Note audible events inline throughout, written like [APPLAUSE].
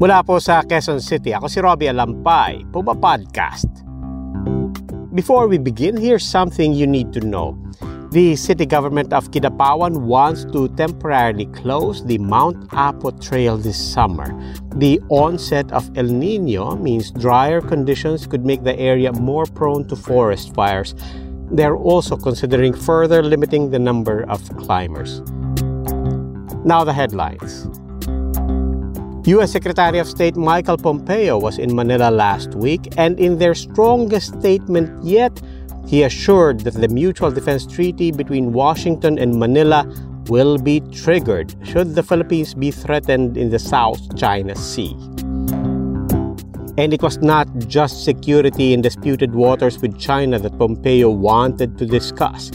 Mula po sa Quezon City, ako si Robbie Alampay, Puma Podcast. Before we begin, here's something you need to know. The city government of Kidapawan wants to temporarily close the Mount Apo Trail this summer. The onset of El Nino means drier conditions could make the area more prone to forest fires. They're also considering further limiting the number of climbers. Now, the headlines. U.S. Secretary of State Michael Pompeo was in Manila last week, and in their strongest statement yet, he assured that the Mutual Defense Treaty between Washington and Manila will be triggered should the Philippines be threatened in the South China Sea. And it was not just security in disputed waters with China that Pompeo wanted to discuss.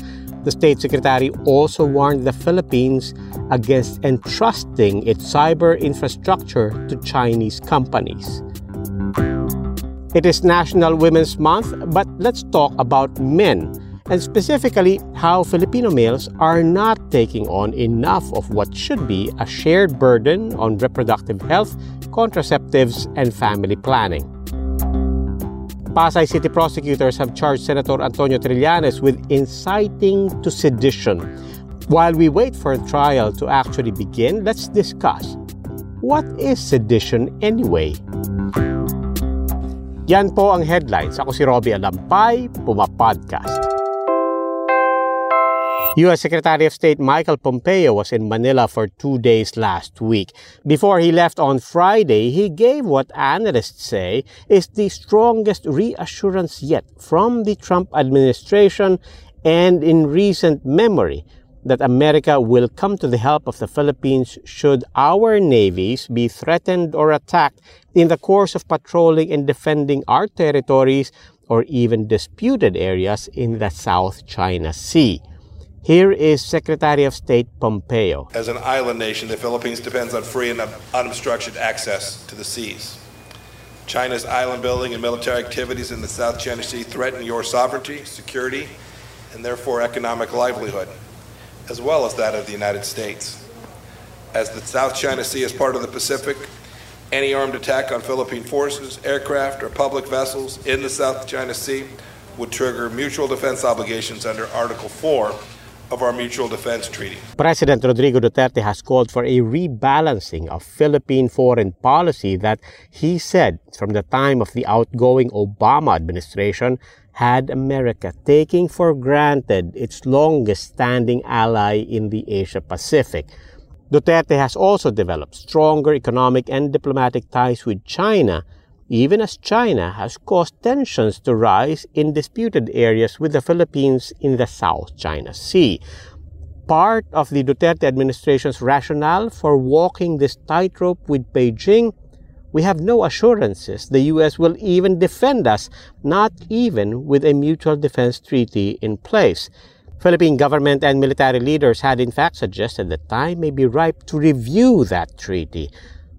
The state secretary also warned the Philippines against entrusting its cyber infrastructure to Chinese companies. It is National Women's Month, but let's talk about men, and specifically how Filipino males are not taking on enough of what should be a shared burden on reproductive health, contraceptives, and family planning. Pasay City prosecutors have charged Senator Antonio Trillanes with inciting to sedition. While we wait for the trial to actually begin, let's discuss what is sedition anyway? Yan po ang headlines. Ako si Robbie Alampay, Puma Podcast. U.S. Secretary of State Michael Pompeo was in Manila for two days last week. Before he left on Friday, he gave what analysts say is the strongest reassurance yet from the Trump administration and in recent memory that America will come to the help of the Philippines should our navies be threatened or attacked in the course of patrolling and defending our territories or even disputed areas in the South China Sea. Here is Secretary of State Pompeo. As an island nation, the Philippines depends on free and unobstructed access to the seas. China's island building and military activities in the South China Sea threaten your sovereignty, security, and therefore economic livelihood, as well as that of the United States. As the South China Sea is part of the Pacific, any armed attack on Philippine forces, aircraft, or public vessels in the South China Sea would trigger mutual defense obligations under Article 4 of our Mutual Defense Treaty. President Rodrigo Duterte has called for a rebalancing of Philippine foreign policy that he said from the time of the outgoing Obama administration had America taking for granted its longest standing ally in the Asia Pacific. Duterte has also developed stronger economic and diplomatic ties with China even as China has caused tensions to rise in disputed areas with the Philippines in the South China Sea. Part of the Duterte administration's rationale for walking this tightrope with Beijing we have no assurances the U.S. will even defend us, not even with a mutual defense treaty in place. Philippine government and military leaders had in fact suggested that time may be ripe to review that treaty.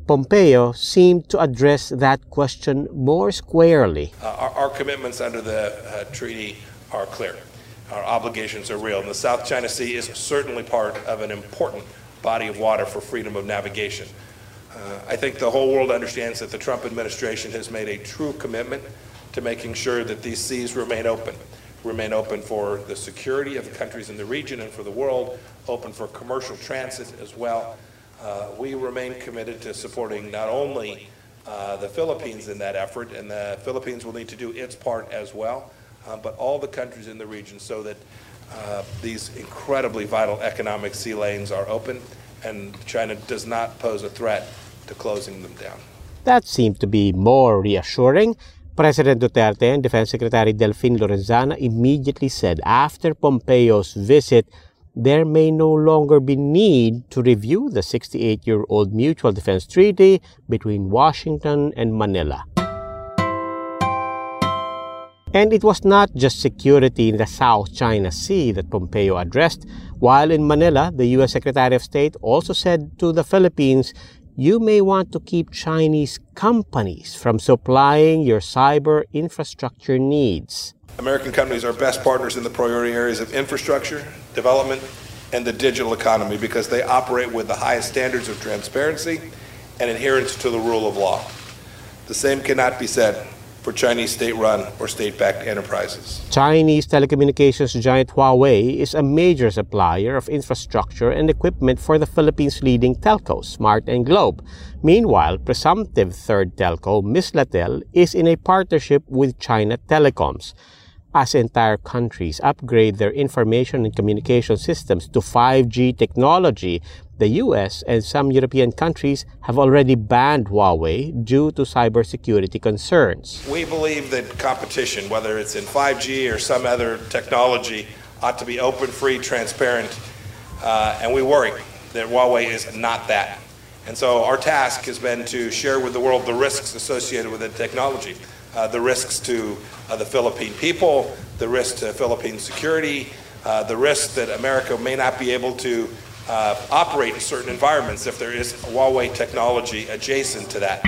Pompeo seemed to address that question more squarely. Uh, our, our, commitments under the uh, treaty are clear. Our obligations are real. And the South China Sea is certainly part of an important body of water for freedom of navigation. Uh, I think the whole world understands that the Trump administration has made a true commitment to making sure that these seas remain open, remain open for the security of the countries in the region and for the world, open for commercial transit as well. Uh, we remain committed to supporting not only uh, the Philippines in that effort, and the Philippines will need to do its part as well, uh, but all the countries in the region so that uh, these incredibly vital economic sea lanes are open and China does not pose a threat to closing them down. That seemed to be more reassuring. President Duterte and Defense Secretary Delfin Lorenzana immediately said after Pompeo's visit there may no longer be need to review the 68 year old Mutual Defense Treaty between Washington and Manila. And it was not just security in the South China Sea that Pompeo addressed. While in Manila, the U.S. Secretary of State also said to the Philippines, you may want to keep Chinese companies from supplying your cyber infrastructure needs. American companies are best partners in the priority areas of infrastructure, development, and the digital economy because they operate with the highest standards of transparency and adherence to the rule of law. The same cannot be said for Chinese state-run or state-backed enterprises. Chinese telecommunications giant Huawei is a major supplier of infrastructure and equipment for the Philippines' leading telcos, Smart and Globe. Meanwhile, presumptive third telco, Mislatel, is in a partnership with China Telecoms as entire countries upgrade their information and communication systems to 5G technology, the US and some European countries have already banned Huawei due to cybersecurity concerns. We believe that competition, whether it's in 5G or some other technology, ought to be open, free, transparent, uh, and we worry that Huawei is not that. And so our task has been to share with the world the risks associated with the technology the risks to uh, the Philippine people, the risk to Philippine security, uh, the risk that America may not be able to uh, operate in certain environments if there is Huawei technology adjacent to that.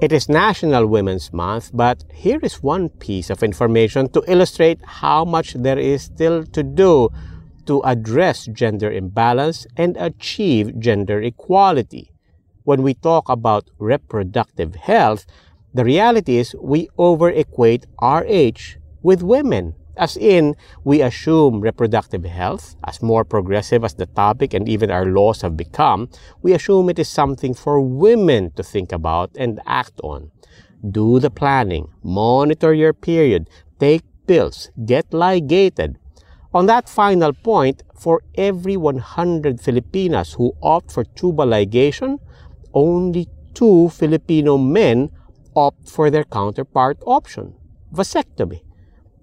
It is National Women's Month, but here is one piece of information to illustrate how much there is still to do to address gender imbalance and achieve gender equality when we talk about reproductive health, the reality is we over overequate RH with women. As in, we assume reproductive health, as more progressive as the topic and even our laws have become, we assume it is something for women to think about and act on. Do the planning, monitor your period, take pills, get ligated. On that final point, for every 100 Filipinas who opt for tubal ligation, only two Filipino men opt for their counterpart option, vasectomy.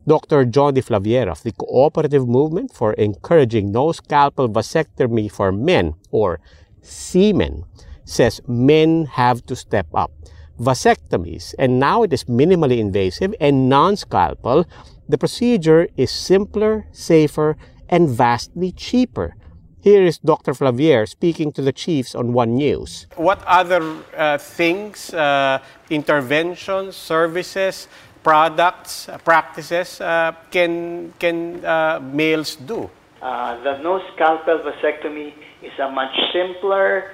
Dr. Jonathan Flavier of the Cooperative Movement for Encouraging No Scalpel Vasectomy for Men, or CMEN, says men have to step up. Vasectomies, and now it is minimally invasive and non-scalpel, the procedure is simpler, safer, and vastly cheaper here is Dr. Flavier speaking to the chiefs on One News. What other uh, things, uh, interventions, services, products, uh, practices uh, can, can uh, males do? Uh, the no scalpel vasectomy is a much simpler,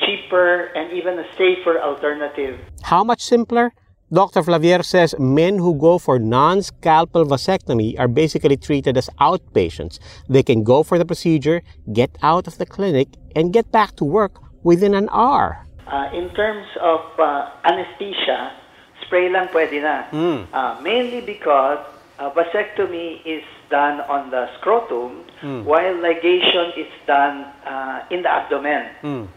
cheaper, and even a safer alternative. How much simpler? Dr. Flavier says men who go for non-scalpel vasectomy are basically treated as outpatients. They can go for the procedure, get out of the clinic, and get back to work within an hour. Uh, in terms of uh, anesthesia, spray lang pwede na. Mm. Uh, mainly because uh, vasectomy is done on the scrotum, mm. while ligation is done uh, in the abdomen. Mm.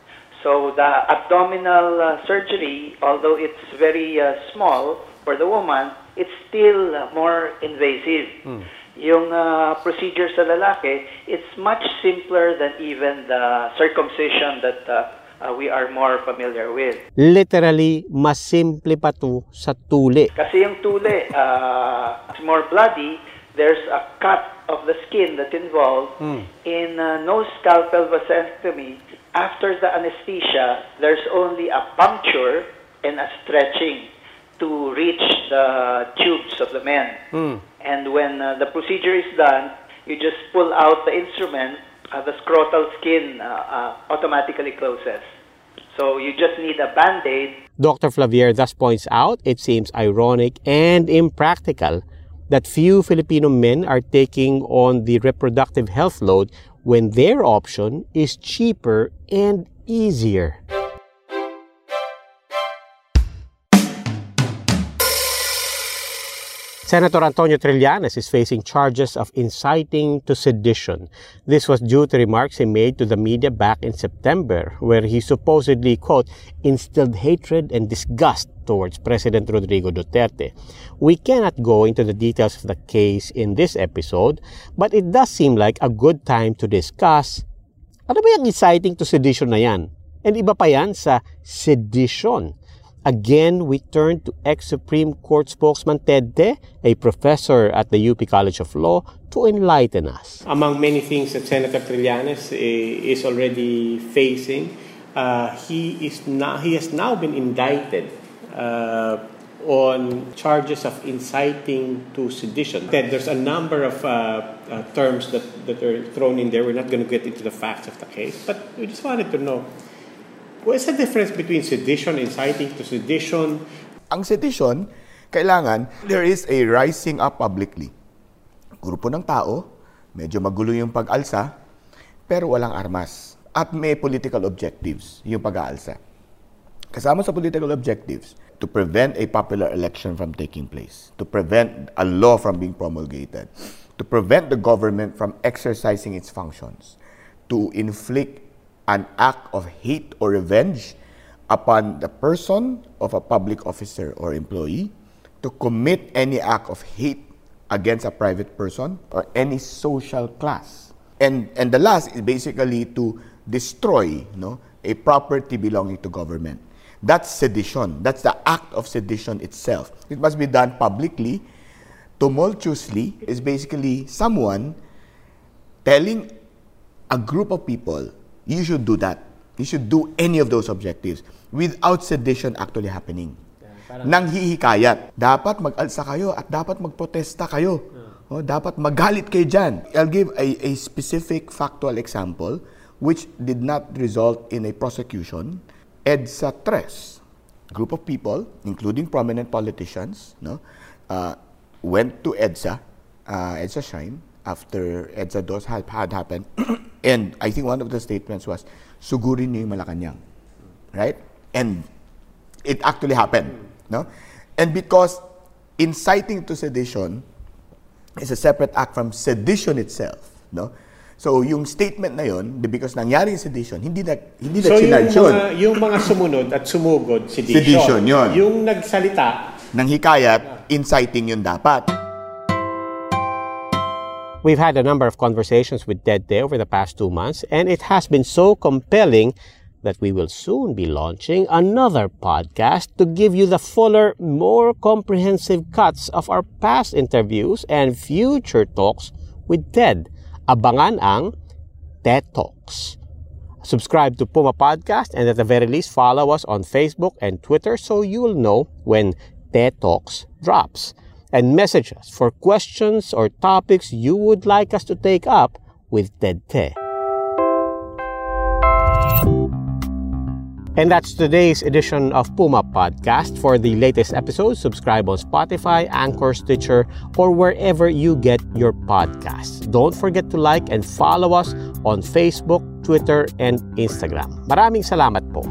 So the abdominal uh, surgery, although it's very uh, small for the woman, it's still uh, more invasive. Mm. Yung uh, procedure sa lalaki, it's much simpler than even the circumcision that uh, uh, we are more familiar with. Literally, mas simple pa to sa tuli. Kasi yung tuli, uh, more bloody, there's a cut of the skin that's involved. Mm. In uh, no scalpel vasectomy, after the anesthesia, there's only a puncture and a stretching to reach the tubes of the men. Mm. And when uh, the procedure is done, you just pull out the instrument, uh, the scrotal skin uh, uh automatically closes. So you just need a band aid. Dr. Flavier thus points out it seems ironic and impractical that few Filipino men are taking on the reproductive health load when their option is cheaper and easier. Senator Antonio Trillanes is facing charges of inciting to sedition. This was due to remarks he made to the media back in September, where he supposedly, quote, instilled hatred and disgust towards President Rodrigo Duterte. We cannot go into the details of the case in this episode, but it does seem like a good time to discuss ano ba yung inciting to sedition na yan? And iba pa yan sa sedition. Again, we turn to ex-Supreme Court spokesman Ted Te, a professor at the UP College of Law, to enlighten us. Among many things that Senator Trillanes eh, is already facing, uh, he is now he has now been indicted uh, on charges of inciting to sedition. Ted, there's a number of uh, uh, terms that, that are thrown in there. We're not going to get into the facts of the case, but we just wanted to know What's the difference between sedition, inciting to sedition? Ang sedition, kailangan there is a rising up publicly. Grupo ng tao, medyo magulo yung pag-alsa, pero walang armas. At may political objectives yung pag-aalsa. Kasama sa political objectives, to prevent a popular election from taking place, to prevent a law from being promulgated, to prevent the government from exercising its functions, to inflict an act of hate or revenge upon the person of a public officer or employee, to commit any act of hate against a private person or any social class. And, and the last is basically to destroy no, a property belonging to government. That's sedition. That's the act of sedition itself. It must be done publicly. Tumultuously is basically someone telling a group of people you should do that. You should do any of those objectives without sedition actually happening. Yeah, Nang hihikayat, dapat mag-alsa kayo at dapat magprotesta kayo. Yeah. Oh, dapat magalit kayo dyan. I'll give a, a specific factual example which did not result in a prosecution. EDSA Tres, group of people, including prominent politicians, no, uh, went to EDSA, uh, EDSA Shrine, after EDSA DOS had, had happened [CLEARS THROAT] And I think one of the statements was, sugurin niyo yung Malacanang. Right? And it actually happened. No? And because inciting to sedition is a separate act from sedition itself. No? So, yung statement na yon, because nangyari yung sedition, hindi na, hindi na so, yung mga, yung mga sumunod at sumugod, sedition. Sedition, yun. Yung nagsalita, ng hikayat, inciting yun dapat. We've had a number of conversations with Ted Te over the past two months, and it has been so compelling that we will soon be launching another podcast to give you the fuller, more comprehensive cuts of our past interviews and future talks with Ted. Abangan ang TED Talks. Subscribe to Puma Podcast and at the very least follow us on Facebook and Twitter so you will know when TED Talks drops and message us for questions or topics you would like us to take up with Ted Te. And that's today's edition of Puma Podcast. For the latest episodes, subscribe on Spotify, Anchor, Stitcher, or wherever you get your podcasts. Don't forget to like and follow us on Facebook, Twitter, and Instagram. Maraming salamat po.